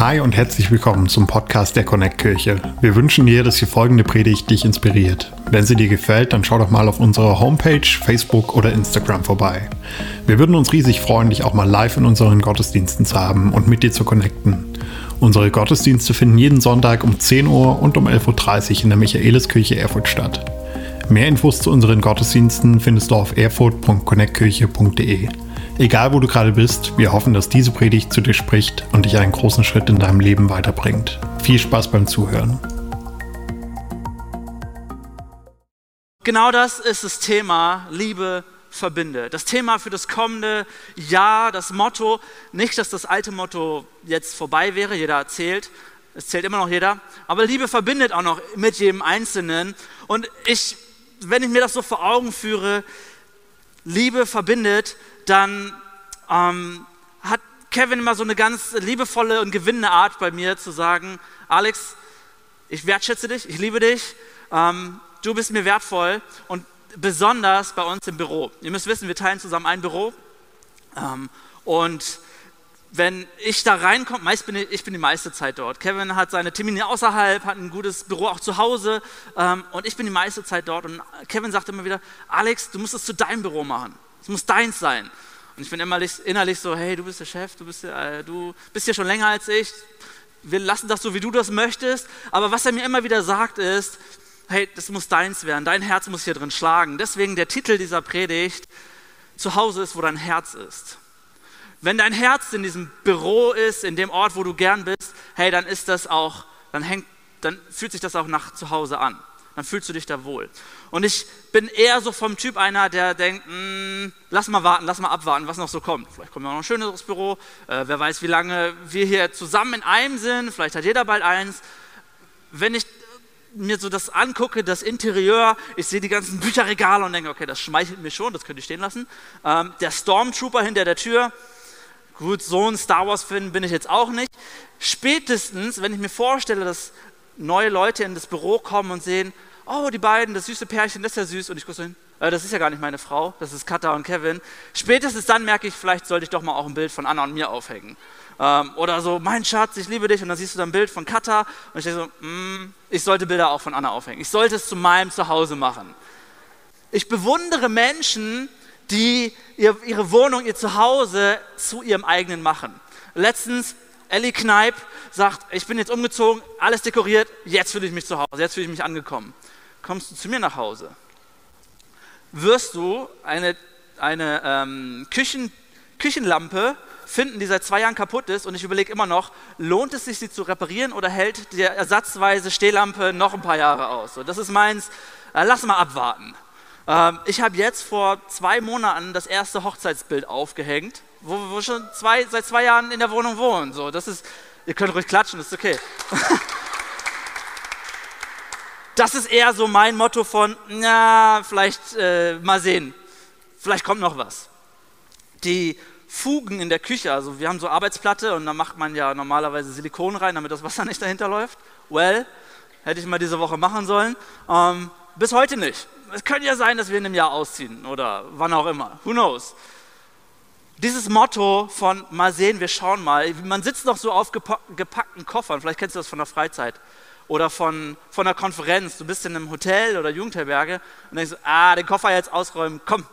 Hi und herzlich willkommen zum Podcast der Connect Kirche. Wir wünschen dir, dass die folgende Predigt dich inspiriert. Wenn sie dir gefällt, dann schau doch mal auf unserer Homepage, Facebook oder Instagram vorbei. Wir würden uns riesig freuen, dich auch mal live in unseren Gottesdiensten zu haben und mit dir zu connecten. Unsere Gottesdienste finden jeden Sonntag um 10 Uhr und um 11.30 Uhr in der Michaeliskirche Erfurt statt. Mehr Infos zu unseren Gottesdiensten findest du auf erfurt.connectkirche.de. Egal wo du gerade bist, wir hoffen, dass diese Predigt zu dir spricht und dich einen großen Schritt in deinem Leben weiterbringt. Viel Spaß beim Zuhören. Genau das ist das Thema Liebe verbinde. Das Thema für das kommende Jahr, das Motto, nicht, dass das alte Motto jetzt vorbei wäre, jeder erzählt, es zählt immer noch jeder, aber Liebe verbindet auch noch mit jedem Einzelnen. Und ich, wenn ich mir das so vor Augen führe, Liebe verbindet, dann ähm, hat Kevin immer so eine ganz liebevolle und gewinnende Art bei mir zu sagen, Alex, ich wertschätze dich, ich liebe dich, ähm, du bist mir wertvoll und besonders bei uns im Büro. Ihr müsst wissen, wir teilen zusammen ein Büro ähm, und wenn ich da reinkomme, meist bin ich, ich, bin die meiste Zeit dort. Kevin hat seine Termine außerhalb, hat ein gutes Büro auch zu Hause ähm, und ich bin die meiste Zeit dort. Und Kevin sagt immer wieder, Alex, du musst es zu deinem Büro machen. Es muss deins sein. Und ich bin immer innerlich so, hey, du bist der Chef, du bist, äh, du bist hier schon länger als ich. Wir lassen das so, wie du das möchtest. Aber was er mir immer wieder sagt ist, hey, das muss deins werden. Dein Herz muss hier drin schlagen. Deswegen der Titel dieser Predigt, zu Hause ist, wo dein Herz ist. Wenn dein Herz in diesem Büro ist, in dem Ort, wo du gern bist, hey, dann ist das auch, dann hängt, dann fühlt sich das auch nach zu Hause an dann fühlst du dich da wohl. Und ich bin eher so vom Typ einer, der denkt, mm, lass mal warten, lass mal abwarten, was noch so kommt. Vielleicht kommt ja noch ein schöneres Büro, äh, wer weiß, wie lange wir hier zusammen in einem sind, vielleicht hat jeder bald eins. Wenn ich mir so das angucke, das Interieur, ich sehe die ganzen Bücherregale und denke, okay, das schmeichelt mir schon, das könnte ich stehen lassen. Ähm, der Stormtrooper hinter der Tür, gut, so ein Star Wars-Fan bin ich jetzt auch nicht. Spätestens, wenn ich mir vorstelle, dass neue Leute in das Büro kommen und sehen, oh, die beiden, das süße Pärchen, das ist ja süß. Und ich gucke so hin, äh, das ist ja gar nicht meine Frau, das ist Katha und Kevin. Spätestens dann merke ich, vielleicht sollte ich doch mal auch ein Bild von Anna und mir aufhängen. Ähm, oder so, mein Schatz, ich liebe dich. Und dann siehst du dann ein Bild von Katha. Und ich denke so, mm, ich sollte Bilder auch von Anna aufhängen. Ich sollte es zu meinem Zuhause machen. Ich bewundere Menschen, die ihre Wohnung, ihr Zuhause zu ihrem eigenen machen. Letztens Ellie Kneip sagt, ich bin jetzt umgezogen, alles dekoriert, jetzt fühle ich mich zu Hause, jetzt fühle ich mich angekommen. Kommst du zu mir nach Hause, wirst du eine, eine ähm, Küchen, Küchenlampe finden, die seit zwei Jahren kaputt ist und ich überlege immer noch, lohnt es sich, sie zu reparieren oder hält die ersatzweise Stehlampe noch ein paar Jahre aus? So, das ist meins, äh, lass mal abwarten. Ähm, ich habe jetzt vor zwei Monaten das erste Hochzeitsbild aufgehängt wo wir schon zwei, seit zwei Jahren in der Wohnung wohnen. So, das ist, ihr könnt ruhig klatschen, das ist okay. Das ist eher so mein Motto von, na, vielleicht äh, mal sehen, vielleicht kommt noch was. Die Fugen in der Küche, also wir haben so Arbeitsplatte und da macht man ja normalerweise Silikon rein, damit das Wasser nicht dahinter läuft. Well, hätte ich mal diese Woche machen sollen. Ähm, bis heute nicht. Es könnte ja sein, dass wir in einem Jahr ausziehen oder wann auch immer. Who knows? Dieses Motto von mal sehen, wir schauen mal, man sitzt noch so auf gepackten Koffern, vielleicht kennst du das von der Freizeit oder von, von einer Konferenz, du bist in einem Hotel oder Jugendherberge und denkst, ah, den Koffer jetzt ausräumen, komm,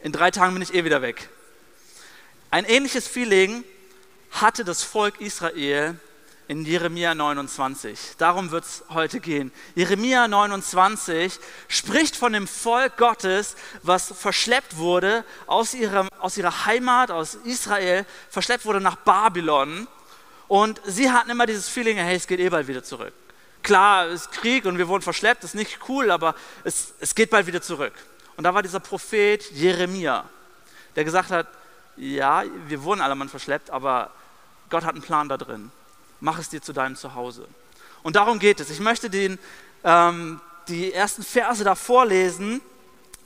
in drei Tagen bin ich eh wieder weg. Ein ähnliches Feeling hatte das Volk Israel in Jeremia 29. Darum wird es heute gehen. Jeremia 29 spricht von dem Volk Gottes, was verschleppt wurde aus, ihrem, aus ihrer Heimat, aus Israel, verschleppt wurde nach Babylon. Und sie hatten immer dieses Feeling, hey, es geht eh bald wieder zurück. Klar, es ist Krieg und wir wurden verschleppt, ist nicht cool, aber es, es geht bald wieder zurück. Und da war dieser Prophet Jeremia, der gesagt hat, ja, wir wurden alle mal verschleppt, aber Gott hat einen Plan da drin mach es dir zu deinem Zuhause. Und darum geht es. Ich möchte den, ähm, die ersten Verse da vorlesen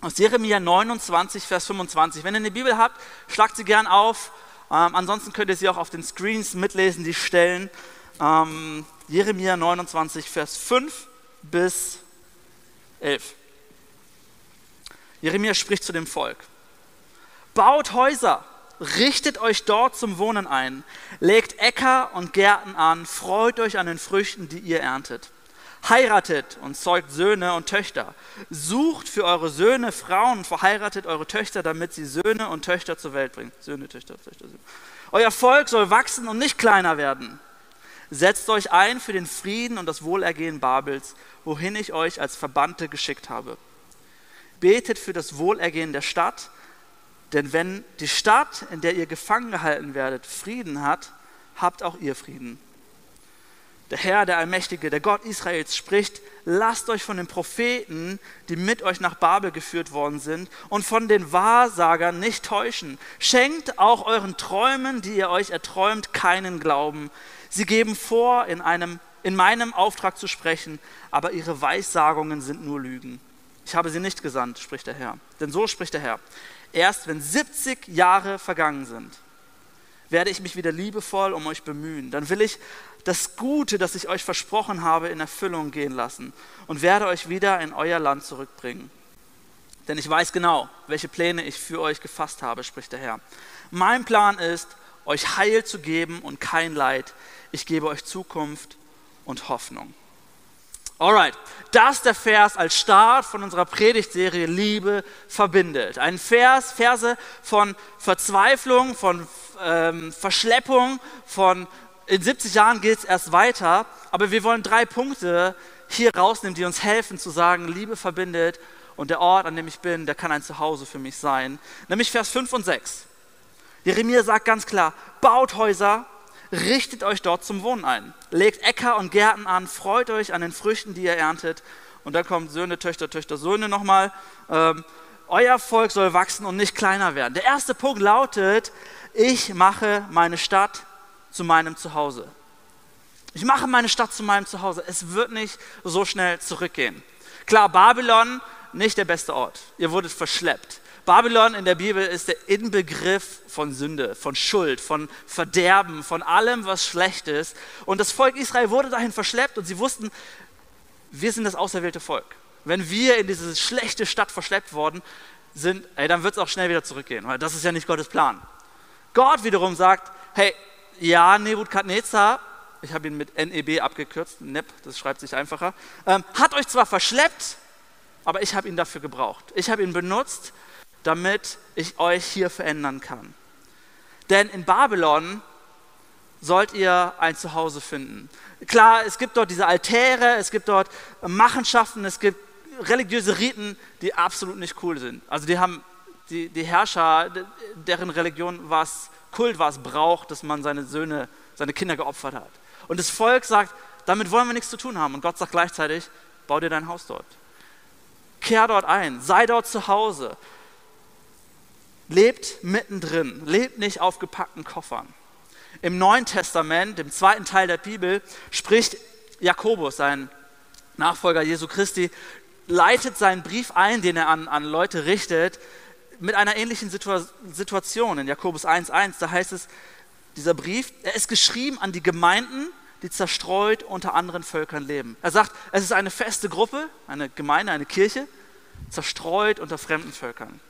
aus Jeremia 29, Vers 25. Wenn ihr eine Bibel habt, schlagt sie gern auf. Ähm, ansonsten könnt ihr sie auch auf den Screens mitlesen, die Stellen. Ähm, Jeremia 29, Vers 5 bis 11. Jeremia spricht zu dem Volk. Baut Häuser, richtet euch dort zum Wohnen ein, legt Äcker und Gärten an, freut euch an den Früchten, die ihr erntet. Heiratet und zeugt Söhne und Töchter. Sucht für eure Söhne Frauen verheiratet eure Töchter, damit sie Söhne und Töchter zur Welt bringen. Söhne, Töchter, Töchter, Söhne. Euer Volk soll wachsen und nicht kleiner werden. Setzt euch ein für den Frieden und das Wohlergehen Babels, wohin ich euch als Verbannte geschickt habe. Betet für das Wohlergehen der Stadt, denn wenn die Stadt, in der ihr gefangen gehalten werdet, Frieden hat, habt auch ihr Frieden. Der Herr, der Allmächtige, der Gott Israels spricht, lasst euch von den Propheten, die mit euch nach Babel geführt worden sind, und von den Wahrsagern nicht täuschen. Schenkt auch euren Träumen, die ihr euch erträumt, keinen Glauben. Sie geben vor, in, einem, in meinem Auftrag zu sprechen, aber ihre Weissagungen sind nur Lügen. Ich habe sie nicht gesandt, spricht der Herr. Denn so spricht der Herr. Erst wenn 70 Jahre vergangen sind, werde ich mich wieder liebevoll um euch bemühen. Dann will ich das Gute, das ich euch versprochen habe, in Erfüllung gehen lassen und werde euch wieder in euer Land zurückbringen. Denn ich weiß genau, welche Pläne ich für euch gefasst habe, spricht der Herr. Mein Plan ist, euch Heil zu geben und kein Leid. Ich gebe euch Zukunft und Hoffnung. Alright, das ist der Vers als Start von unserer Predigtserie Liebe verbindet. Ein Vers, Verse von Verzweiflung, von ähm, Verschleppung, von in 70 Jahren geht es erst weiter, aber wir wollen drei Punkte hier rausnehmen, die uns helfen zu sagen, Liebe verbindet und der Ort, an dem ich bin, der kann ein Zuhause für mich sein. Nämlich Vers 5 und 6. Jeremia sagt ganz klar, baut Häuser, richtet euch dort zum Wohnen ein, legt Äcker und Gärten an, freut euch an den Früchten, die ihr erntet. Und dann kommt Söhne, Töchter, Töchter, Söhne nochmal. Ähm, euer Volk soll wachsen und nicht kleiner werden. Der erste Punkt lautet, ich mache meine Stadt zu meinem Zuhause. Ich mache meine Stadt zu meinem Zuhause. Es wird nicht so schnell zurückgehen. Klar, Babylon nicht der beste Ort. Ihr wurdet verschleppt. Babylon in der Bibel ist der Inbegriff von Sünde, von Schuld, von Verderben, von allem, was schlecht ist. Und das Volk Israel wurde dahin verschleppt und sie wussten, wir sind das auserwählte Volk. Wenn wir in diese schlechte Stadt verschleppt worden sind, ey, dann wird es auch schnell wieder zurückgehen, weil das ist ja nicht Gottes Plan. Gott wiederum sagt, hey, ja, Nebukadnezar, ich habe ihn mit NEB abgekürzt, NEP, das schreibt sich einfacher, ähm, hat euch zwar verschleppt, aber ich habe ihn dafür gebraucht. Ich habe ihn benutzt, damit ich euch hier verändern kann. Denn in Babylon sollt ihr ein Zuhause finden. Klar, es gibt dort diese Altäre, es gibt dort Machenschaften, es gibt religiöse Riten, die absolut nicht cool sind. Also die haben die, die Herrscher, deren Religion war Kult war es braucht, dass man seine Söhne, seine Kinder geopfert hat. Und das Volk sagt, damit wollen wir nichts zu tun haben. Und Gott sagt gleichzeitig, bau dir dein Haus dort. Kehr dort ein, sei dort zu Hause. Lebt mittendrin, lebt nicht auf gepackten Koffern. Im Neuen Testament, dem zweiten Teil der Bibel, spricht Jakobus, sein Nachfolger Jesu Christi, leitet seinen Brief ein, den er an, an Leute richtet, mit einer ähnlichen Situation in Jakobus 1.1. Da heißt es, dieser Brief, er ist geschrieben an die Gemeinden, die zerstreut unter anderen Völkern leben. Er sagt, es ist eine feste Gruppe, eine Gemeinde, eine Kirche, zerstreut unter fremden Völkern.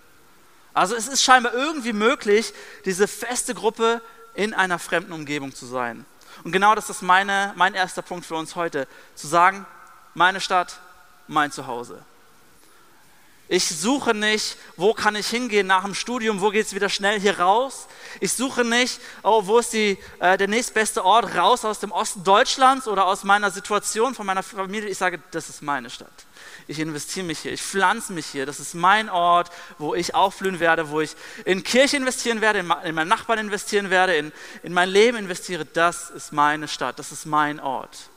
Also es ist scheinbar irgendwie möglich, diese feste Gruppe in einer fremden Umgebung zu sein. Und genau das ist meine, mein erster Punkt für uns heute, zu sagen, meine Stadt, mein Zuhause. Ich suche nicht, wo kann ich hingehen nach dem Studium, wo geht es wieder schnell hier raus. Ich suche nicht, oh, wo ist die, äh, der nächstbeste Ort raus aus dem Osten Deutschlands oder aus meiner Situation, von meiner Familie. Ich sage, das ist meine Stadt. Ich investiere mich hier, ich pflanze mich hier. Das ist mein Ort, wo ich aufblühen werde, wo ich in Kirche investieren werde, in, in meinen Nachbarn investieren werde, in, in mein Leben investiere. Das ist meine Stadt, das ist mein Ort.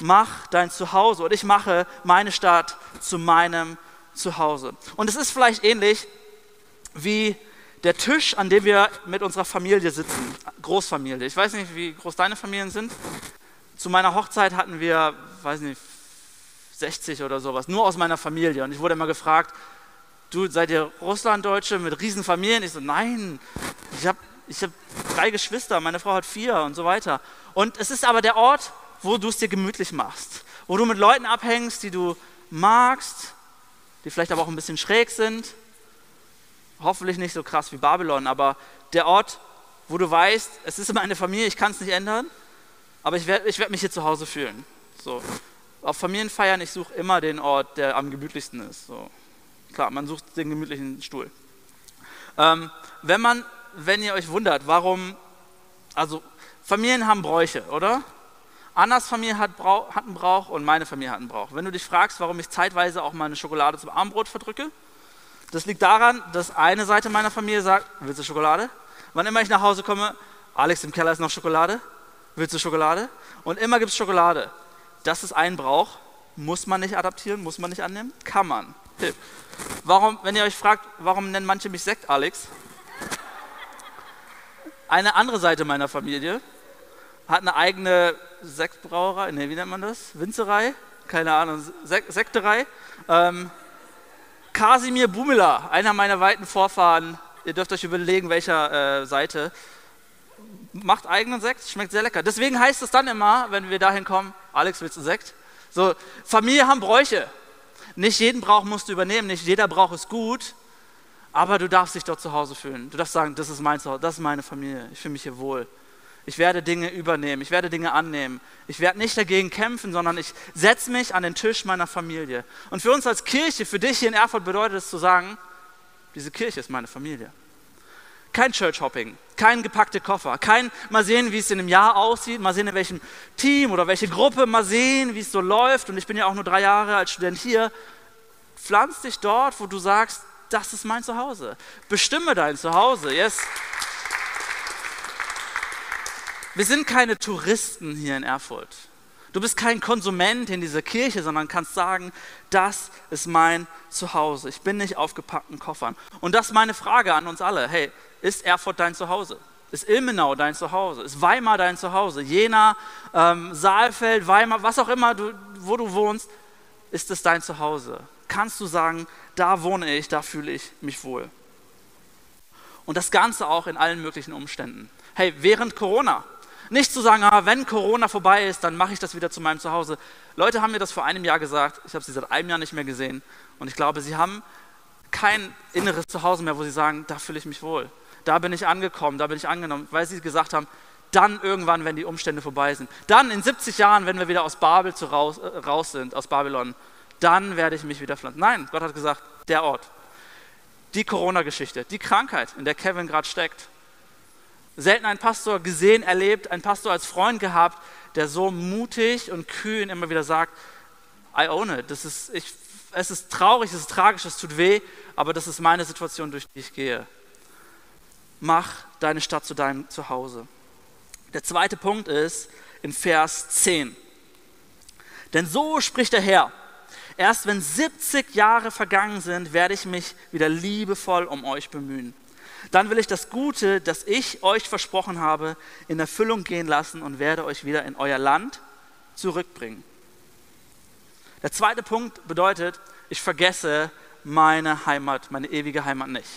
Mach dein Zuhause und ich mache meine Stadt zu meinem Zuhause zu Hause. Und es ist vielleicht ähnlich wie der Tisch, an dem wir mit unserer Familie sitzen, Großfamilie. Ich weiß nicht, wie groß deine Familien sind. Zu meiner Hochzeit hatten wir, weiß nicht, 60 oder sowas, nur aus meiner Familie. Und ich wurde immer gefragt, du seid ihr Russlanddeutsche mit Riesenfamilien? Ich so, nein, ich habe ich hab drei Geschwister, meine Frau hat vier und so weiter. Und es ist aber der Ort, wo du es dir gemütlich machst, wo du mit Leuten abhängst, die du magst, die vielleicht aber auch ein bisschen schräg sind. Hoffentlich nicht so krass wie Babylon, aber Der Ort, wo du weißt, es ist meine Familie, ich kann es nicht ändern, aber ich werde ich werd mich hier zu Hause fühlen. So. Auf Familienfeiern, ich suche immer den Ort, der am gemütlichsten ist. So. Klar, man sucht den gemütlichen Stuhl. Ähm, wenn man, wenn ihr euch wundert, warum, also Familien haben Bräuche, oder? Annas Familie hat, Brauch, hat einen Brauch und meine Familie hat einen Brauch. Wenn du dich fragst, warum ich zeitweise auch meine Schokolade zum Abendbrot verdrücke, das liegt daran, dass eine Seite meiner Familie sagt, willst du Schokolade? Wann immer ich nach Hause komme, Alex, im Keller ist noch Schokolade, willst du Schokolade? Und immer gibt es Schokolade. Das ist ein Brauch, muss man nicht adaptieren, muss man nicht annehmen, kann man. Warum, wenn ihr euch fragt, warum nennen manche mich Sekt Alex? Eine andere Seite meiner Familie hat eine eigene Sektbrauerei, ne, wie nennt man das? Winzerei? Keine Ahnung, Sek Sekterei. Ähm, Kasimir Bumila, einer meiner weiten Vorfahren, ihr dürft euch überlegen, welcher äh, Seite, macht eigenen Sekt, schmeckt sehr lecker. Deswegen heißt es dann immer, wenn wir dahin kommen, Alex, willst du Sekt? So, Familie haben Bräuche. Nicht jeden Brauch musst du übernehmen, nicht jeder Brauch ist gut, aber du darfst dich dort zu Hause fühlen. Du darfst sagen, das ist mein Zuhause, das ist meine Familie, ich fühle mich hier wohl. Ich werde Dinge übernehmen, ich werde Dinge annehmen. Ich werde nicht dagegen kämpfen, sondern ich setze mich an den Tisch meiner Familie. Und für uns als Kirche, für dich hier in Erfurt bedeutet es zu sagen, diese Kirche ist meine Familie. Kein Church-Hopping, kein gepackte Koffer, kein mal sehen, wie es in einem Jahr aussieht, mal sehen, in welchem Team oder welche Gruppe, mal sehen, wie es so läuft. Und ich bin ja auch nur drei Jahre als Student hier. Pflanz dich dort, wo du sagst, das ist mein Zuhause. Bestimme dein Zuhause. Yes. Wir sind keine Touristen hier in Erfurt. Du bist kein Konsument in dieser Kirche, sondern kannst sagen, das ist mein Zuhause. Ich bin nicht auf gepackten Koffern. Und das ist meine Frage an uns alle. Hey, ist Erfurt dein Zuhause? Ist Ilmenau dein Zuhause? Ist Weimar dein Zuhause? Jena, ähm, Saalfeld, Weimar, was auch immer, du, wo du wohnst, ist es dein Zuhause? Kannst du sagen, da wohne ich, da fühle ich mich wohl? Und das Ganze auch in allen möglichen Umständen. Hey, während Corona, nicht zu sagen, ah, wenn Corona vorbei ist, dann mache ich das wieder zu meinem Zuhause. Leute haben mir das vor einem Jahr gesagt. Ich habe sie seit einem Jahr nicht mehr gesehen. Und ich glaube, sie haben kein inneres Zuhause mehr, wo sie sagen, da fühle ich mich wohl. Da bin ich angekommen, da bin ich angenommen, weil sie gesagt haben, dann irgendwann, wenn die Umstände vorbei sind. Dann in 70 Jahren, wenn wir wieder aus Babel zu raus, äh, raus sind, aus Babylon, dann werde ich mich wieder pflanzen. Nein, Gott hat gesagt, der Ort. Die Corona-Geschichte, die Krankheit, in der Kevin gerade steckt, selten einen Pastor gesehen, erlebt, einen Pastor als Freund gehabt, der so mutig und kühn immer wieder sagt, I own it. Das ist, ich, es ist traurig, es ist tragisch, es tut weh, aber das ist meine Situation, durch die ich gehe. Mach deine Stadt zu deinem Zuhause. Der zweite Punkt ist in Vers 10. Denn so spricht der Herr, erst wenn 70 Jahre vergangen sind, werde ich mich wieder liebevoll um euch bemühen dann will ich das Gute, das ich euch versprochen habe, in Erfüllung gehen lassen und werde euch wieder in euer Land zurückbringen. Der zweite Punkt bedeutet, ich vergesse meine Heimat, meine ewige Heimat nicht.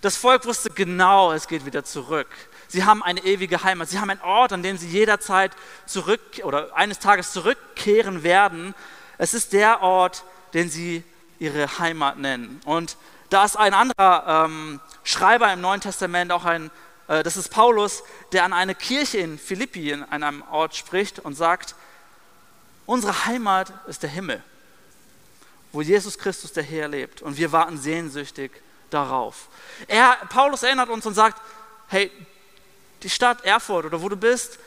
Das Volk wusste genau, es geht wieder zurück. Sie haben eine ewige Heimat. Sie haben einen Ort, an dem sie jederzeit zurück oder eines Tages zurückkehren werden. Es ist der Ort, den sie ihre Heimat nennen. Und da ist ein anderer ähm, Schreiber im Neuen Testament, auch ein, äh, das ist Paulus, der an eine Kirche in Philippi, in einem Ort spricht und sagt, unsere Heimat ist der Himmel, wo Jesus Christus der Herr lebt und wir warten sehnsüchtig darauf. Er, Paulus erinnert uns und sagt, hey, die Stadt Erfurt oder wo du bist,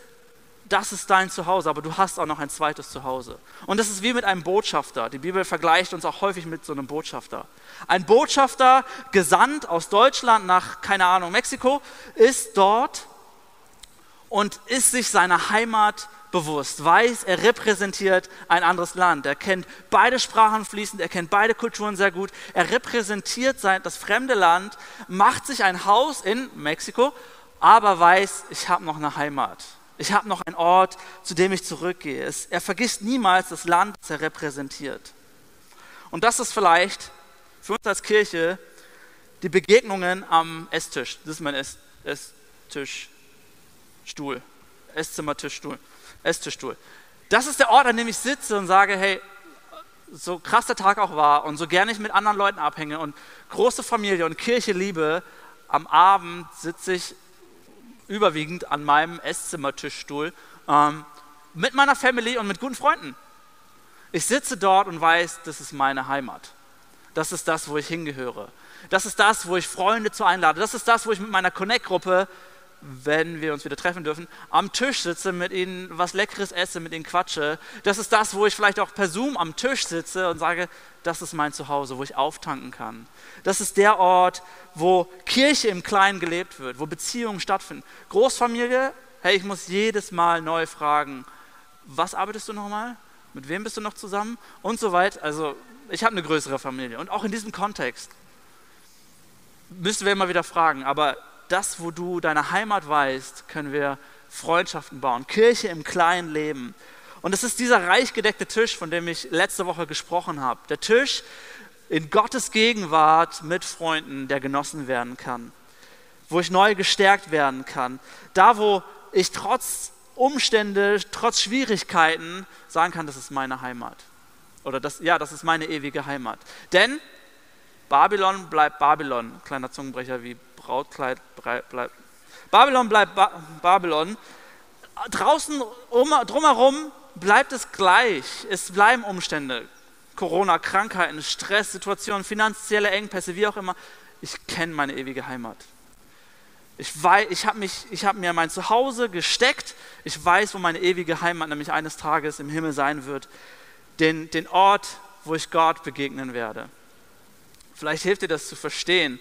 das ist dein Zuhause, aber du hast auch noch ein zweites Zuhause. Und das ist wie mit einem Botschafter. Die Bibel vergleicht uns auch häufig mit so einem Botschafter. Ein Botschafter, gesandt aus Deutschland nach, keine Ahnung, Mexiko, ist dort und ist sich seiner Heimat bewusst, weiß, er repräsentiert ein anderes Land. Er kennt beide Sprachen fließend, er kennt beide Kulturen sehr gut. Er repräsentiert sein, das fremde Land, macht sich ein Haus in Mexiko, aber weiß, ich habe noch eine Heimat. Ich habe noch einen Ort, zu dem ich zurückgehe. er vergisst niemals das Land, das er repräsentiert. Und das ist vielleicht für uns als Kirche die Begegnungen am Esstisch. Das ist mein Ess Esstisch, Stuhl, Esszimmertisch, Stuhl, Esstischstuhl. Das ist der Ort, an dem ich sitze und sage, hey, so krass der Tag auch war und so gerne ich mit anderen Leuten abhänge und große Familie und Kirche liebe, am Abend sitze ich überwiegend an meinem Esszimmertischstuhl ähm, mit meiner Family und mit guten Freunden. Ich sitze dort und weiß, das ist meine Heimat. Das ist das, wo ich hingehöre. Das ist das, wo ich Freunde zu einlade. Das ist das, wo ich mit meiner Connect-Gruppe, wenn wir uns wieder treffen dürfen, am Tisch sitze, mit ihnen was Leckeres esse, mit ihnen quatsche. Das ist das, wo ich vielleicht auch per Zoom am Tisch sitze und sage, das ist mein Zuhause, wo ich auftanken kann. Das ist der Ort, wo Kirche im Kleinen gelebt wird, wo Beziehungen stattfinden. Großfamilie, hey, ich muss jedes Mal neu fragen, was arbeitest du nochmal? Mit wem bist du noch zusammen? Und so weiter. Also ich habe eine größere Familie. Und auch in diesem Kontext müssen wir immer wieder fragen. Aber das, wo du deine Heimat weißt, können wir Freundschaften bauen. Kirche im kleinen Leben. Und es ist dieser reich gedeckte Tisch, von dem ich letzte Woche gesprochen habe. Der Tisch in Gottes Gegenwart mit Freunden, der genossen werden kann. Wo ich neu gestärkt werden kann. Da, wo ich trotz Umstände, trotz Schwierigkeiten sagen kann, das ist meine Heimat. Oder das, ja, das ist meine ewige Heimat. Denn Babylon bleibt Babylon. Kleiner Zungenbrecher wie Brautkleid bleibt. Babylon bleibt ba Babylon. Draußen um, drumherum bleibt es gleich. Es bleiben Umstände. Corona, Krankheiten, Stress, Situationen, finanzielle Engpässe, wie auch immer. Ich kenne meine ewige Heimat. Ich, ich habe hab mir mein Zuhause gesteckt. Ich weiß, wo meine ewige Heimat nämlich eines Tages im Himmel sein wird. Den, den Ort, wo ich Gott begegnen werde. Vielleicht hilft dir das zu verstehen,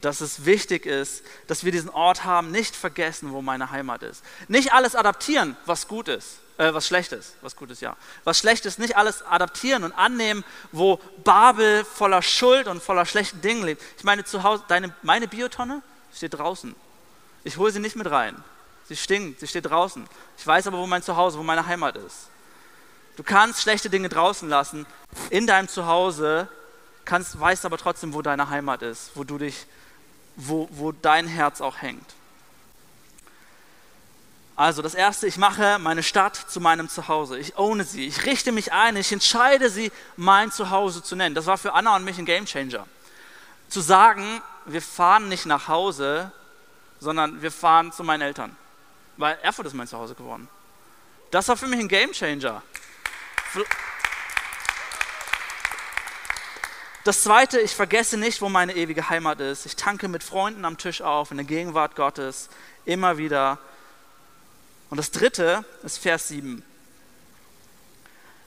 dass es wichtig ist, dass wir diesen Ort haben, nicht vergessen, wo meine Heimat ist. Nicht alles adaptieren, was gut ist, äh, was schlecht ist, was gut ist, ja. Was schlecht ist, nicht alles adaptieren und annehmen, wo Babel voller Schuld und voller schlechten Dingen lebt. Ich meine, zu Hause, deine, meine Biotonne steht draußen. Ich hole sie nicht mit rein. Sie stinkt, sie steht draußen. Ich weiß aber, wo mein Zuhause, wo meine Heimat ist. Du kannst schlechte Dinge draußen lassen, in deinem Zuhause, kannst, weißt aber trotzdem, wo deine Heimat ist, wo du dich, wo, wo dein Herz auch hängt. Also das Erste, ich mache meine Stadt zu meinem Zuhause. Ich ohne sie. Ich richte mich ein. Ich entscheide sie, mein Zuhause zu nennen. Das war für Anna und mich ein Gamechanger. Zu sagen, wir fahren nicht nach Hause, sondern wir fahren zu meinen Eltern. Weil Erfurt ist mein Zuhause geworden. Das war für mich ein Gamechanger. Das zweite, ich vergesse nicht, wo meine ewige Heimat ist. Ich tanke mit Freunden am Tisch auf, in der Gegenwart Gottes, immer wieder. Und das dritte ist Vers 7.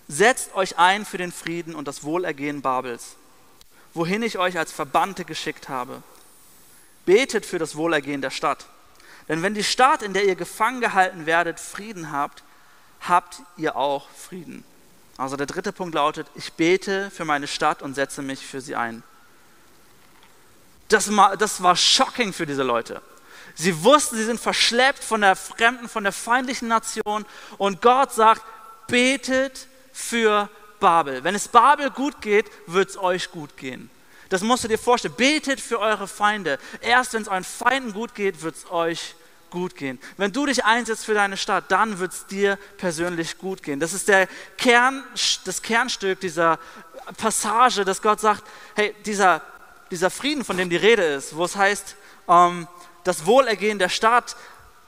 Setzt euch ein für den Frieden und das Wohlergehen Babels, wohin ich euch als Verbannte geschickt habe. Betet für das Wohlergehen der Stadt. Denn wenn die Stadt, in der ihr gefangen gehalten werdet, Frieden habt, habt ihr auch Frieden. Also der dritte Punkt lautet, ich bete für meine Stadt und setze mich für sie ein. Das, das war shocking für diese Leute. Sie wussten, sie sind verschleppt von der fremden, von der feindlichen Nation und Gott sagt, betet für Babel. Wenn es Babel gut geht, wird es euch gut gehen. Das musst du dir vorstellen. Betet für eure Feinde. Erst wenn es euren Feinden gut geht, wird es euch gut gehen. Wenn du dich einsetzt für deine Stadt, dann wird es dir persönlich gut gehen. Das ist der Kern, das Kernstück dieser Passage, dass Gott sagt, hey, dieser, dieser Frieden, von dem die Rede ist, wo es heißt, ähm, das Wohlergehen der Stadt,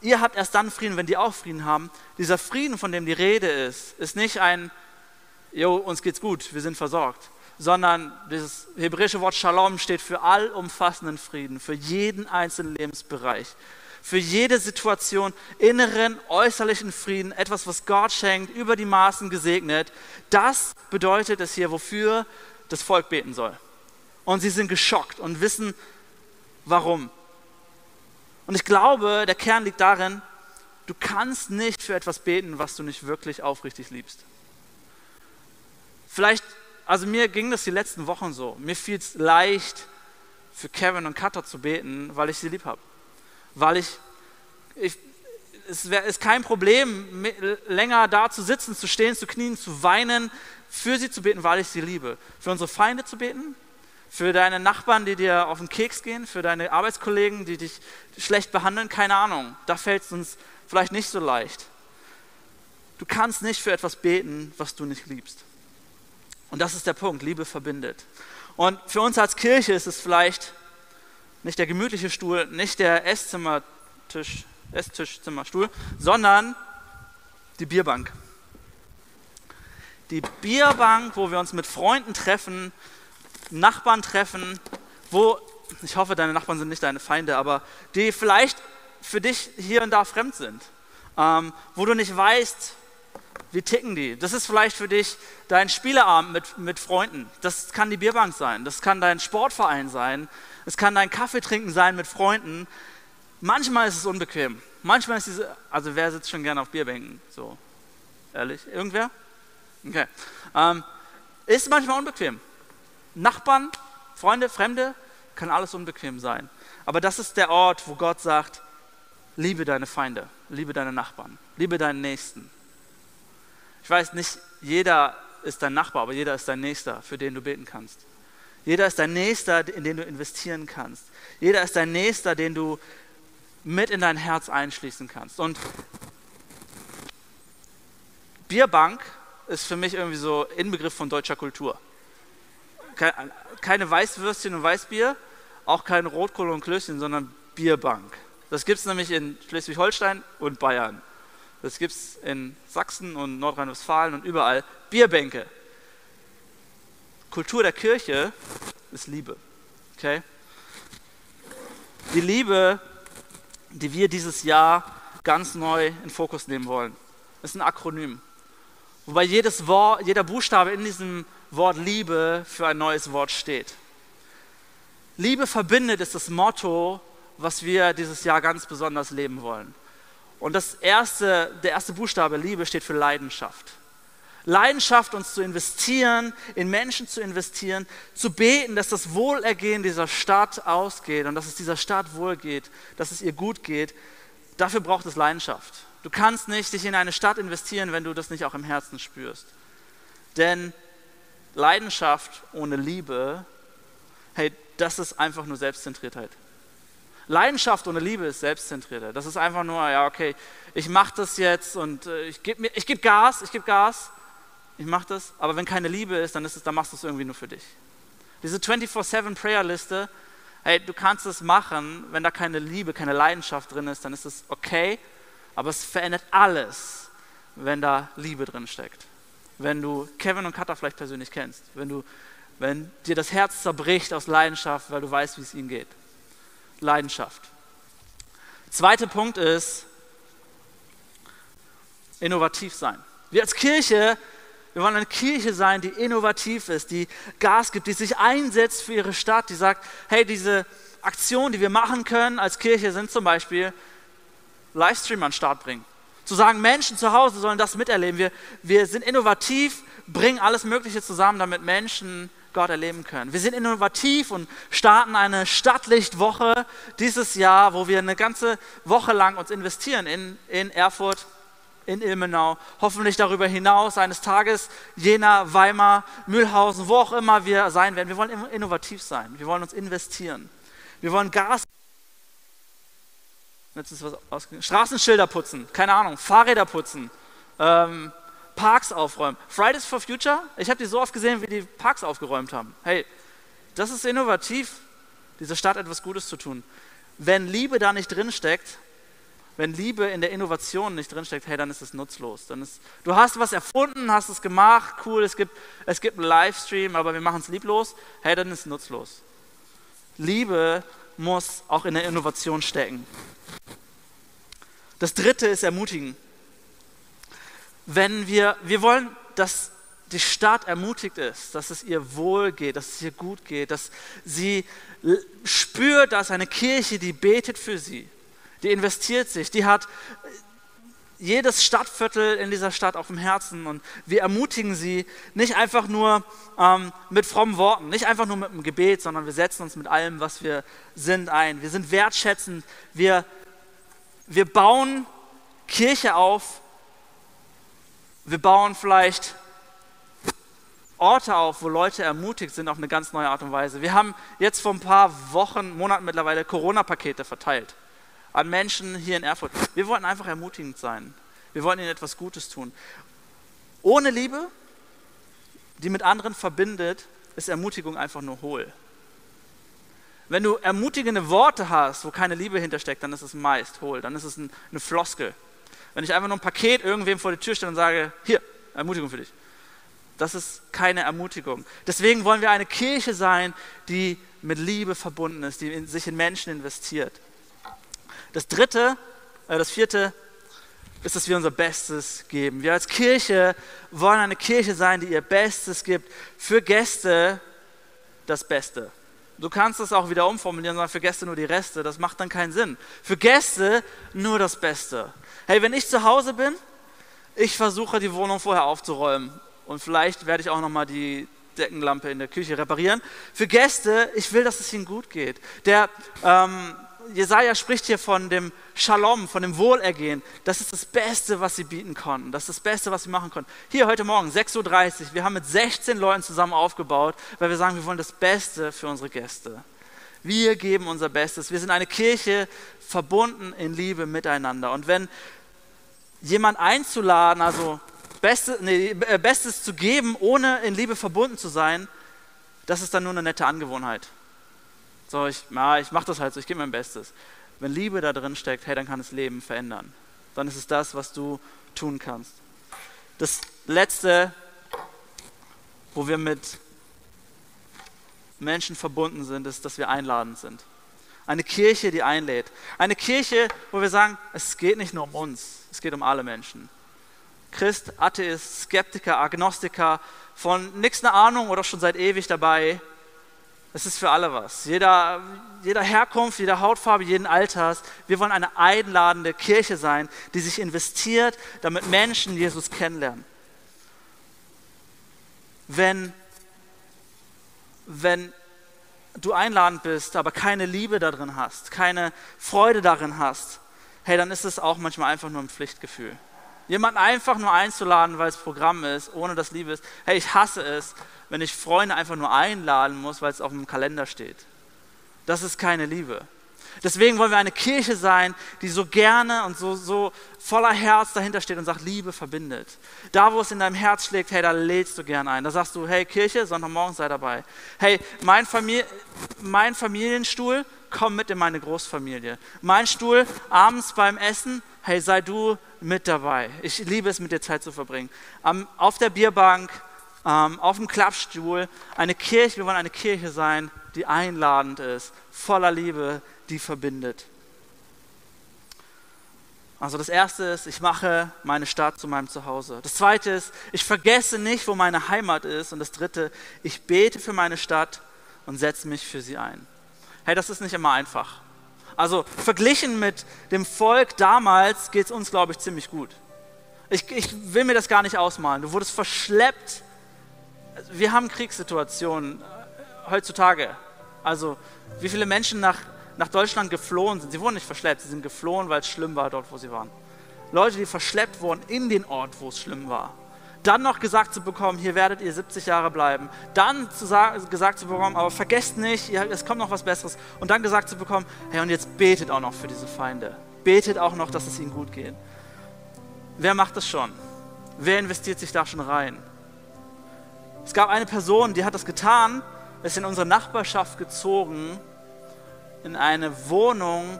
ihr habt erst dann Frieden, wenn die auch Frieden haben. Dieser Frieden, von dem die Rede ist, ist nicht ein, jo, uns geht's gut, wir sind versorgt sondern dieses hebräische Wort Shalom steht für allumfassenden Frieden, für jeden einzelnen Lebensbereich, für jede Situation, inneren, äußerlichen Frieden, etwas, was Gott schenkt, über die Maßen gesegnet. Das bedeutet es hier, wofür das Volk beten soll. Und sie sind geschockt und wissen, warum. Und ich glaube, der Kern liegt darin, du kannst nicht für etwas beten, was du nicht wirklich aufrichtig liebst. Vielleicht also mir ging das die letzten Wochen so. Mir fiel es leicht, für Kevin und Cutter zu beten, weil ich sie lieb habe. Weil ich, ich es wär, ist kein Problem, länger da zu sitzen, zu stehen, zu knien, zu weinen, für sie zu beten, weil ich sie liebe. Für unsere Feinde zu beten, für deine Nachbarn, die dir auf den Keks gehen, für deine Arbeitskollegen, die dich schlecht behandeln, keine Ahnung. Da fällt es uns vielleicht nicht so leicht. Du kannst nicht für etwas beten, was du nicht liebst. Und das ist der Punkt, Liebe verbindet. Und für uns als Kirche ist es vielleicht nicht der gemütliche Stuhl, nicht der Esszimmertisch, Esstischzimmerstuhl, sondern die Bierbank. Die Bierbank, wo wir uns mit Freunden treffen, Nachbarn treffen, wo, ich hoffe, deine Nachbarn sind nicht deine Feinde, aber die vielleicht für dich hier und da fremd sind, ähm, wo du nicht weißt, wie ticken die. Das ist vielleicht für dich dein Spieleabend mit, mit Freunden. Das kann die Bierbank sein, das kann dein Sportverein sein, es kann dein Kaffee trinken sein mit Freunden. Manchmal ist es unbequem. Manchmal ist diese, also wer sitzt schon gerne auf Bierbänken? So, ehrlich? Irgendwer? Okay. Ähm, ist manchmal unbequem. Nachbarn, Freunde, Fremde, kann alles unbequem sein. Aber das ist der Ort, wo Gott sagt, liebe deine Feinde, liebe deine Nachbarn, liebe deinen Nächsten. Ich weiß nicht, jeder ist dein Nachbar, aber jeder ist dein Nächster, für den du beten kannst. Jeder ist dein Nächster, in den du investieren kannst. Jeder ist dein Nächster, den du mit in dein Herz einschließen kannst. Und Bierbank ist für mich irgendwie so Inbegriff von deutscher Kultur. Keine Weißwürstchen und Weißbier, auch kein Rotkohl und Klößchen, sondern Bierbank. Das gibt es nämlich in Schleswig-Holstein und Bayern. Das gibt es in Sachsen und Nordrhein-Westfalen und überall. Bierbänke. Kultur der Kirche ist Liebe. Okay? Die Liebe, die wir dieses Jahr ganz neu in Fokus nehmen wollen, ist ein Akronym. Wobei jedes Wort, jeder Buchstabe in diesem Wort Liebe für ein neues Wort steht. Liebe verbindet ist das Motto, was wir dieses Jahr ganz besonders leben wollen. Und das erste, der erste Buchstabe Liebe steht für Leidenschaft. Leidenschaft, uns zu investieren, in Menschen zu investieren, zu beten, dass das Wohlergehen dieser Stadt ausgeht und dass es dieser Stadt wohlgeht, dass es ihr gut geht. Dafür braucht es Leidenschaft. Du kannst nicht dich in eine Stadt investieren, wenn du das nicht auch im Herzen spürst. Denn Leidenschaft ohne Liebe, hey, das ist einfach nur Selbstzentriertheit. Leidenschaft ohne Liebe ist Selbstzentriertheit. Das ist einfach nur, ja, okay, ich mache das jetzt und äh, ich gebe geb Gas, ich gebe Gas ich mache das, aber wenn keine Liebe ist, dann, ist es, dann machst du es irgendwie nur für dich. Diese 24-7-Prayer-Liste, hey, du kannst es machen, wenn da keine Liebe, keine Leidenschaft drin ist, dann ist es okay, aber es verändert alles, wenn da Liebe drin steckt. Wenn du Kevin und Katha vielleicht persönlich kennst, wenn, du, wenn dir das Herz zerbricht aus Leidenschaft, weil du weißt, wie es ihnen geht. Leidenschaft. Zweiter Punkt ist, innovativ sein. Wir als Kirche wir wollen eine Kirche sein, die innovativ ist, die Gas gibt, die sich einsetzt für ihre Stadt, die sagt, hey, diese Aktionen, die wir machen können als Kirche, sind zum Beispiel Livestream an den Start bringen. Zu sagen, Menschen zu Hause sollen das miterleben. Wir, wir sind innovativ, bringen alles Mögliche zusammen, damit Menschen Gott erleben können. Wir sind innovativ und starten eine Stadtlichtwoche dieses Jahr, wo wir eine ganze Woche lang uns investieren in, in Erfurt, in Ilmenau, hoffentlich darüber hinaus eines Tages Jena, Weimar, Mühlhausen, wo auch immer wir sein werden. Wir wollen innovativ sein, wir wollen uns investieren. Wir wollen Gas. Jetzt ist was Straßenschilder putzen, keine Ahnung, Fahrräder putzen, ähm, Parks aufräumen. Fridays for Future, ich habe die so oft gesehen, wie die Parks aufgeräumt haben. Hey, das ist innovativ, dieser Stadt etwas Gutes zu tun. Wenn Liebe da nicht drin steckt, wenn Liebe in der Innovation nicht drinsteckt, hey, dann ist es nutzlos. Dann ist, du hast was erfunden, hast es gemacht, cool, es gibt, es gibt einen Livestream, aber wir machen es lieblos, hey, dann ist es nutzlos. Liebe muss auch in der Innovation stecken. Das dritte ist ermutigen. Wenn wir, wir wollen, dass die Stadt ermutigt ist, dass es ihr wohl geht, dass es ihr gut geht, dass sie spürt, dass eine Kirche, die betet für sie, die investiert sich, die hat jedes Stadtviertel in dieser Stadt auf dem Herzen. Und wir ermutigen sie nicht einfach nur ähm, mit frommen Worten, nicht einfach nur mit dem Gebet, sondern wir setzen uns mit allem, was wir sind, ein. Wir sind wertschätzend, wir, wir bauen Kirche auf, wir bauen vielleicht Orte auf, wo Leute ermutigt sind auf eine ganz neue Art und Weise. Wir haben jetzt vor ein paar Wochen, Monaten mittlerweile Corona-Pakete verteilt an Menschen hier in Erfurt. Wir wollen einfach ermutigend sein. Wir wollen ihnen etwas Gutes tun. Ohne Liebe, die mit anderen verbindet, ist Ermutigung einfach nur hohl. Wenn du ermutigende Worte hast, wo keine Liebe hintersteckt, dann ist es meist hohl, dann ist es ein, eine Floskel. Wenn ich einfach nur ein Paket irgendwem vor die Tür stelle und sage, hier, Ermutigung für dich. Das ist keine Ermutigung. Deswegen wollen wir eine Kirche sein, die mit Liebe verbunden ist, die in, sich in Menschen investiert. Das dritte, äh, das vierte ist, dass wir unser Bestes geben. Wir als Kirche wollen eine Kirche sein, die ihr Bestes gibt. Für Gäste das Beste. Du kannst es auch wieder umformulieren sagen, für Gäste nur die Reste. Das macht dann keinen Sinn. Für Gäste nur das Beste. Hey, wenn ich zu Hause bin, ich versuche die Wohnung vorher aufzuräumen. Und vielleicht werde ich auch nochmal die Deckenlampe in der Küche reparieren. Für Gäste, ich will, dass es ihnen gut geht. Der ähm, Jesaja spricht hier von dem Shalom, von dem Wohlergehen. Das ist das Beste, was sie bieten konnten. Das ist das Beste, was sie machen konnten. Hier heute Morgen, 6.30 Uhr, wir haben mit 16 Leuten zusammen aufgebaut, weil wir sagen, wir wollen das Beste für unsere Gäste. Wir geben unser Bestes. Wir sind eine Kirche verbunden in Liebe miteinander. Und wenn jemand einzuladen, also Beste, nee, äh, Bestes zu geben, ohne in Liebe verbunden zu sein, das ist dann nur eine nette Angewohnheit. So, ich, ich mache das halt so, ich gebe mein Bestes. Wenn Liebe da drin steckt, hey, dann kann das Leben verändern. Dann ist es das, was du tun kannst. Das letzte, wo wir mit Menschen verbunden sind, ist, dass wir einladend sind. Eine Kirche, die einlädt. Eine Kirche, wo wir sagen, es geht nicht nur um uns, es geht um alle Menschen. Christ, Atheist, Skeptiker, Agnostiker, von nichts eine Ahnung oder schon seit ewig dabei, es ist für alle was. Jeder, jeder Herkunft, jeder Hautfarbe, jeden Alters. Wir wollen eine einladende Kirche sein, die sich investiert, damit Menschen Jesus kennenlernen. Wenn, wenn du einladend bist, aber keine Liebe darin hast, keine Freude darin hast, hey, dann ist es auch manchmal einfach nur ein Pflichtgefühl. Jemanden einfach nur einzuladen, weil es Programm ist, ohne dass Liebe ist. Hey, ich hasse es, wenn ich Freunde einfach nur einladen muss, weil es auf dem Kalender steht. Das ist keine Liebe. Deswegen wollen wir eine Kirche sein, die so gerne und so, so voller Herz dahinter steht und sagt, Liebe verbindet. Da, wo es in deinem Herz schlägt, hey, da lädst du gern ein. Da sagst du, hey, Kirche, Sonntagmorgen sei dabei. Hey, mein, Familie, mein Familienstuhl, komm mit in meine Großfamilie. Mein Stuhl abends beim Essen, hey, sei du mit dabei. Ich liebe es, mit dir Zeit zu verbringen. Am, auf der Bierbank, ähm, auf dem Klappstuhl, eine Kirche, wir wollen eine Kirche sein, die einladend ist, voller Liebe, die verbindet. Also das erste ist, ich mache meine Stadt zu meinem Zuhause. Das zweite ist, ich vergesse nicht, wo meine Heimat ist. Und das dritte, ich bete für meine Stadt und setze mich für sie ein. Hey, das ist nicht immer einfach. Also verglichen mit dem Volk damals geht es uns, glaube ich, ziemlich gut. Ich, ich will mir das gar nicht ausmalen. Du wurdest verschleppt wir haben Kriegssituationen äh, heutzutage. Also wie viele Menschen nach, nach Deutschland geflohen sind. Sie wurden nicht verschleppt, sie sind geflohen, weil es schlimm war dort, wo sie waren. Leute, die verschleppt wurden in den Ort, wo es schlimm war. Dann noch gesagt zu bekommen, hier werdet ihr 70 Jahre bleiben. Dann zu sagen, gesagt zu bekommen, aber vergesst nicht, es kommt noch was Besseres. Und dann gesagt zu bekommen, hey, und jetzt betet auch noch für diese Feinde. Betet auch noch, dass es ihnen gut geht. Wer macht das schon? Wer investiert sich da schon rein? Es gab eine Person, die hat das getan, ist in unsere Nachbarschaft gezogen, in eine Wohnung,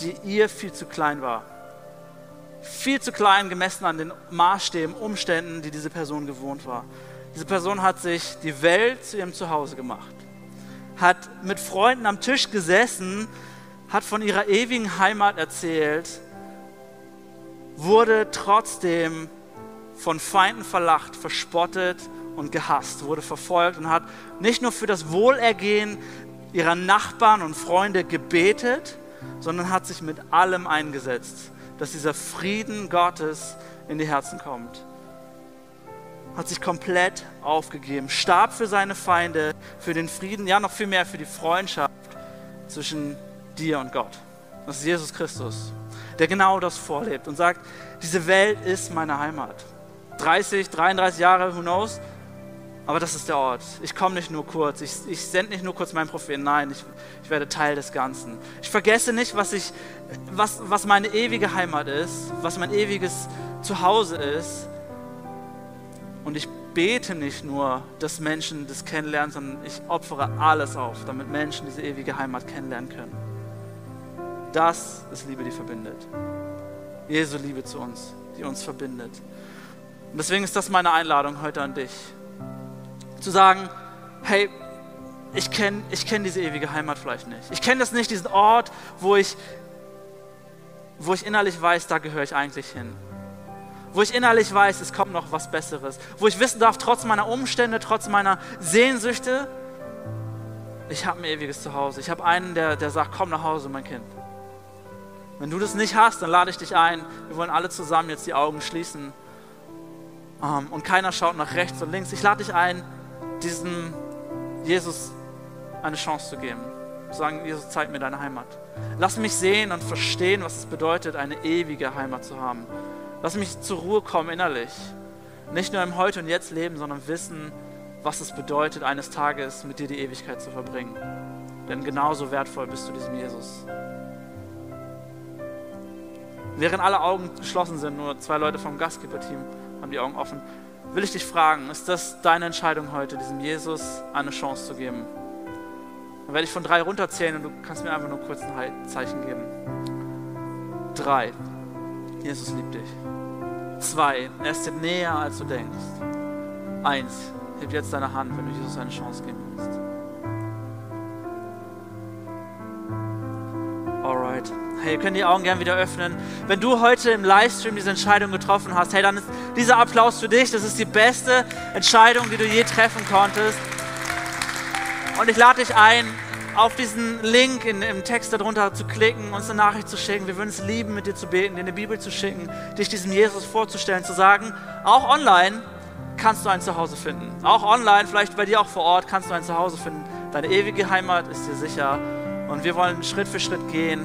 die ihr viel zu klein war. Viel zu klein gemessen an den Maßstäben, Umständen, die diese Person gewohnt war. Diese Person hat sich die Welt zu ihrem Zuhause gemacht, hat mit Freunden am Tisch gesessen, hat von ihrer ewigen Heimat erzählt, wurde trotzdem von Feinden verlacht, verspottet und gehasst, wurde verfolgt und hat nicht nur für das Wohlergehen ihrer Nachbarn und Freunde gebetet, sondern hat sich mit allem eingesetzt, dass dieser Frieden Gottes in die Herzen kommt. Hat sich komplett aufgegeben, starb für seine Feinde, für den Frieden, ja noch viel mehr für die Freundschaft zwischen dir und Gott. Das ist Jesus Christus, der genau das vorlebt und sagt, diese Welt ist meine Heimat. 30, 33 Jahre, who knows, aber das ist der Ort. Ich komme nicht nur kurz, ich, ich sende nicht nur kurz meinen Propheten, nein, ich, ich werde Teil des Ganzen. Ich vergesse nicht, was, ich, was, was meine ewige Heimat ist, was mein ewiges Zuhause ist. Und ich bete nicht nur, dass Menschen das kennenlernen, sondern ich opfere alles auf, damit Menschen diese ewige Heimat kennenlernen können. Das ist Liebe, die verbindet. Jesu Liebe zu uns, die uns verbindet. Und deswegen ist das meine Einladung heute an dich. Zu sagen, hey, ich kenne ich kenn diese ewige Heimat vielleicht nicht. Ich kenne das nicht, diesen Ort, wo ich, wo ich innerlich weiß, da gehöre ich eigentlich hin. Wo ich innerlich weiß, es kommt noch was Besseres. Wo ich wissen darf, trotz meiner Umstände, trotz meiner Sehnsüchte, ich habe ein ewiges Zuhause. Ich habe einen, der, der sagt, komm nach Hause, mein Kind. Wenn du das nicht hast, dann lade ich dich ein. Wir wollen alle zusammen jetzt die Augen schließen. Um, und keiner schaut nach rechts und links. Ich lade dich ein, diesem Jesus eine Chance zu geben. Sagen, Jesus, zeig mir deine Heimat. Lass mich sehen und verstehen, was es bedeutet, eine ewige Heimat zu haben. Lass mich zur Ruhe kommen innerlich. Nicht nur im Heute und Jetzt leben, sondern wissen, was es bedeutet, eines Tages mit dir die Ewigkeit zu verbringen. Denn genauso wertvoll bist du diesem Jesus. Während alle Augen geschlossen sind, nur zwei Leute vom Gastgeberteam haben die Augen offen, will ich dich fragen, ist das deine Entscheidung heute, diesem Jesus eine Chance zu geben? Dann werde ich von drei runterzählen und du kannst mir einfach nur kurz ein Zeichen geben. Drei. Jesus liebt dich. Zwei. Er ist dir näher, als du denkst. Eins. Heb jetzt deine Hand, wenn du Jesus eine Chance geben willst. Hey, ihr könnt die Augen gerne wieder öffnen. Wenn du heute im Livestream diese Entscheidung getroffen hast, hey, dann ist dieser Applaus für dich. Das ist die beste Entscheidung, die du je treffen konntest. Und ich lade dich ein, auf diesen Link in, im Text darunter zu klicken, uns eine Nachricht zu schicken. Wir würden es lieben, mit dir zu beten, dir eine Bibel zu schicken, dich diesem Jesus vorzustellen, zu sagen, auch online kannst du ein Zuhause finden. Auch online, vielleicht bei dir auch vor Ort, kannst du ein Zuhause finden. Deine ewige Heimat ist dir sicher. Und wir wollen Schritt für Schritt gehen,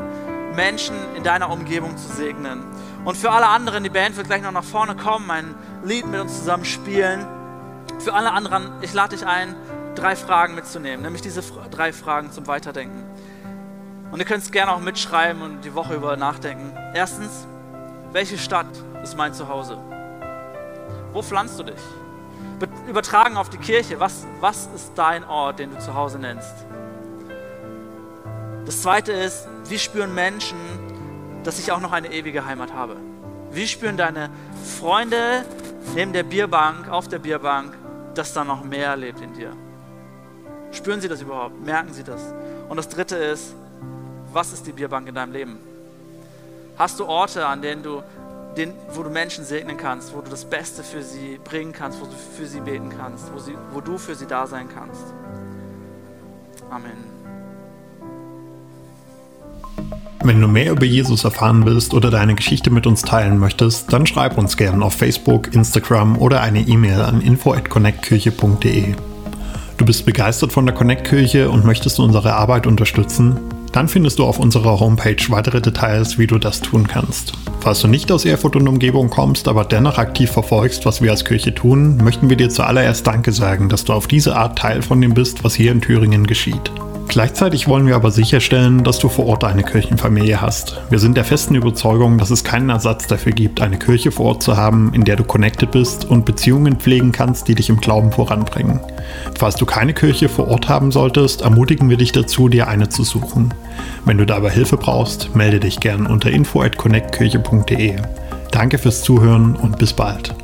Menschen in deiner Umgebung zu segnen. Und für alle anderen, die Band wird gleich noch nach vorne kommen, ein Lied mit uns zusammen spielen. Für alle anderen, ich lade dich ein, drei Fragen mitzunehmen, nämlich diese drei Fragen zum Weiterdenken. Und ihr könnt es gerne auch mitschreiben und die Woche über nachdenken. Erstens, welche Stadt ist mein Zuhause? Wo pflanzt du dich? Übertragen auf die Kirche, was, was ist dein Ort, den du zu Hause nennst? Das zweite ist, wie spüren Menschen, dass ich auch noch eine ewige Heimat habe? Wie spüren deine Freunde neben der Bierbank, auf der Bierbank, dass da noch mehr lebt in dir? Spüren Sie das überhaupt? Merken Sie das? Und das Dritte ist, was ist die Bierbank in deinem Leben? Hast du Orte, an denen du, den, wo du Menschen segnen kannst, wo du das Beste für sie bringen kannst, wo du für sie beten kannst, wo, sie, wo du für sie da sein kannst? Amen. Wenn du mehr über Jesus erfahren willst oder deine Geschichte mit uns teilen möchtest, dann schreib uns gerne auf Facebook, Instagram oder eine E-Mail an info@connectkirche.de. Du bist begeistert von der Connect-Kirche und möchtest unsere Arbeit unterstützen? Dann findest du auf unserer Homepage weitere Details, wie du das tun kannst. Falls du nicht aus Erfurt und Umgebung kommst, aber dennoch aktiv verfolgst, was wir als Kirche tun, möchten wir dir zuallererst Danke sagen, dass du auf diese Art Teil von dem bist, was hier in Thüringen geschieht. Gleichzeitig wollen wir aber sicherstellen, dass du vor Ort eine Kirchenfamilie hast. Wir sind der festen Überzeugung, dass es keinen Ersatz dafür gibt, eine Kirche vor Ort zu haben, in der du connected bist und Beziehungen pflegen kannst, die dich im Glauben voranbringen. Falls du keine Kirche vor Ort haben solltest, ermutigen wir dich dazu, dir eine zu suchen. Wenn du dabei Hilfe brauchst, melde dich gern unter info@connectkirche.de. Danke fürs Zuhören und bis bald.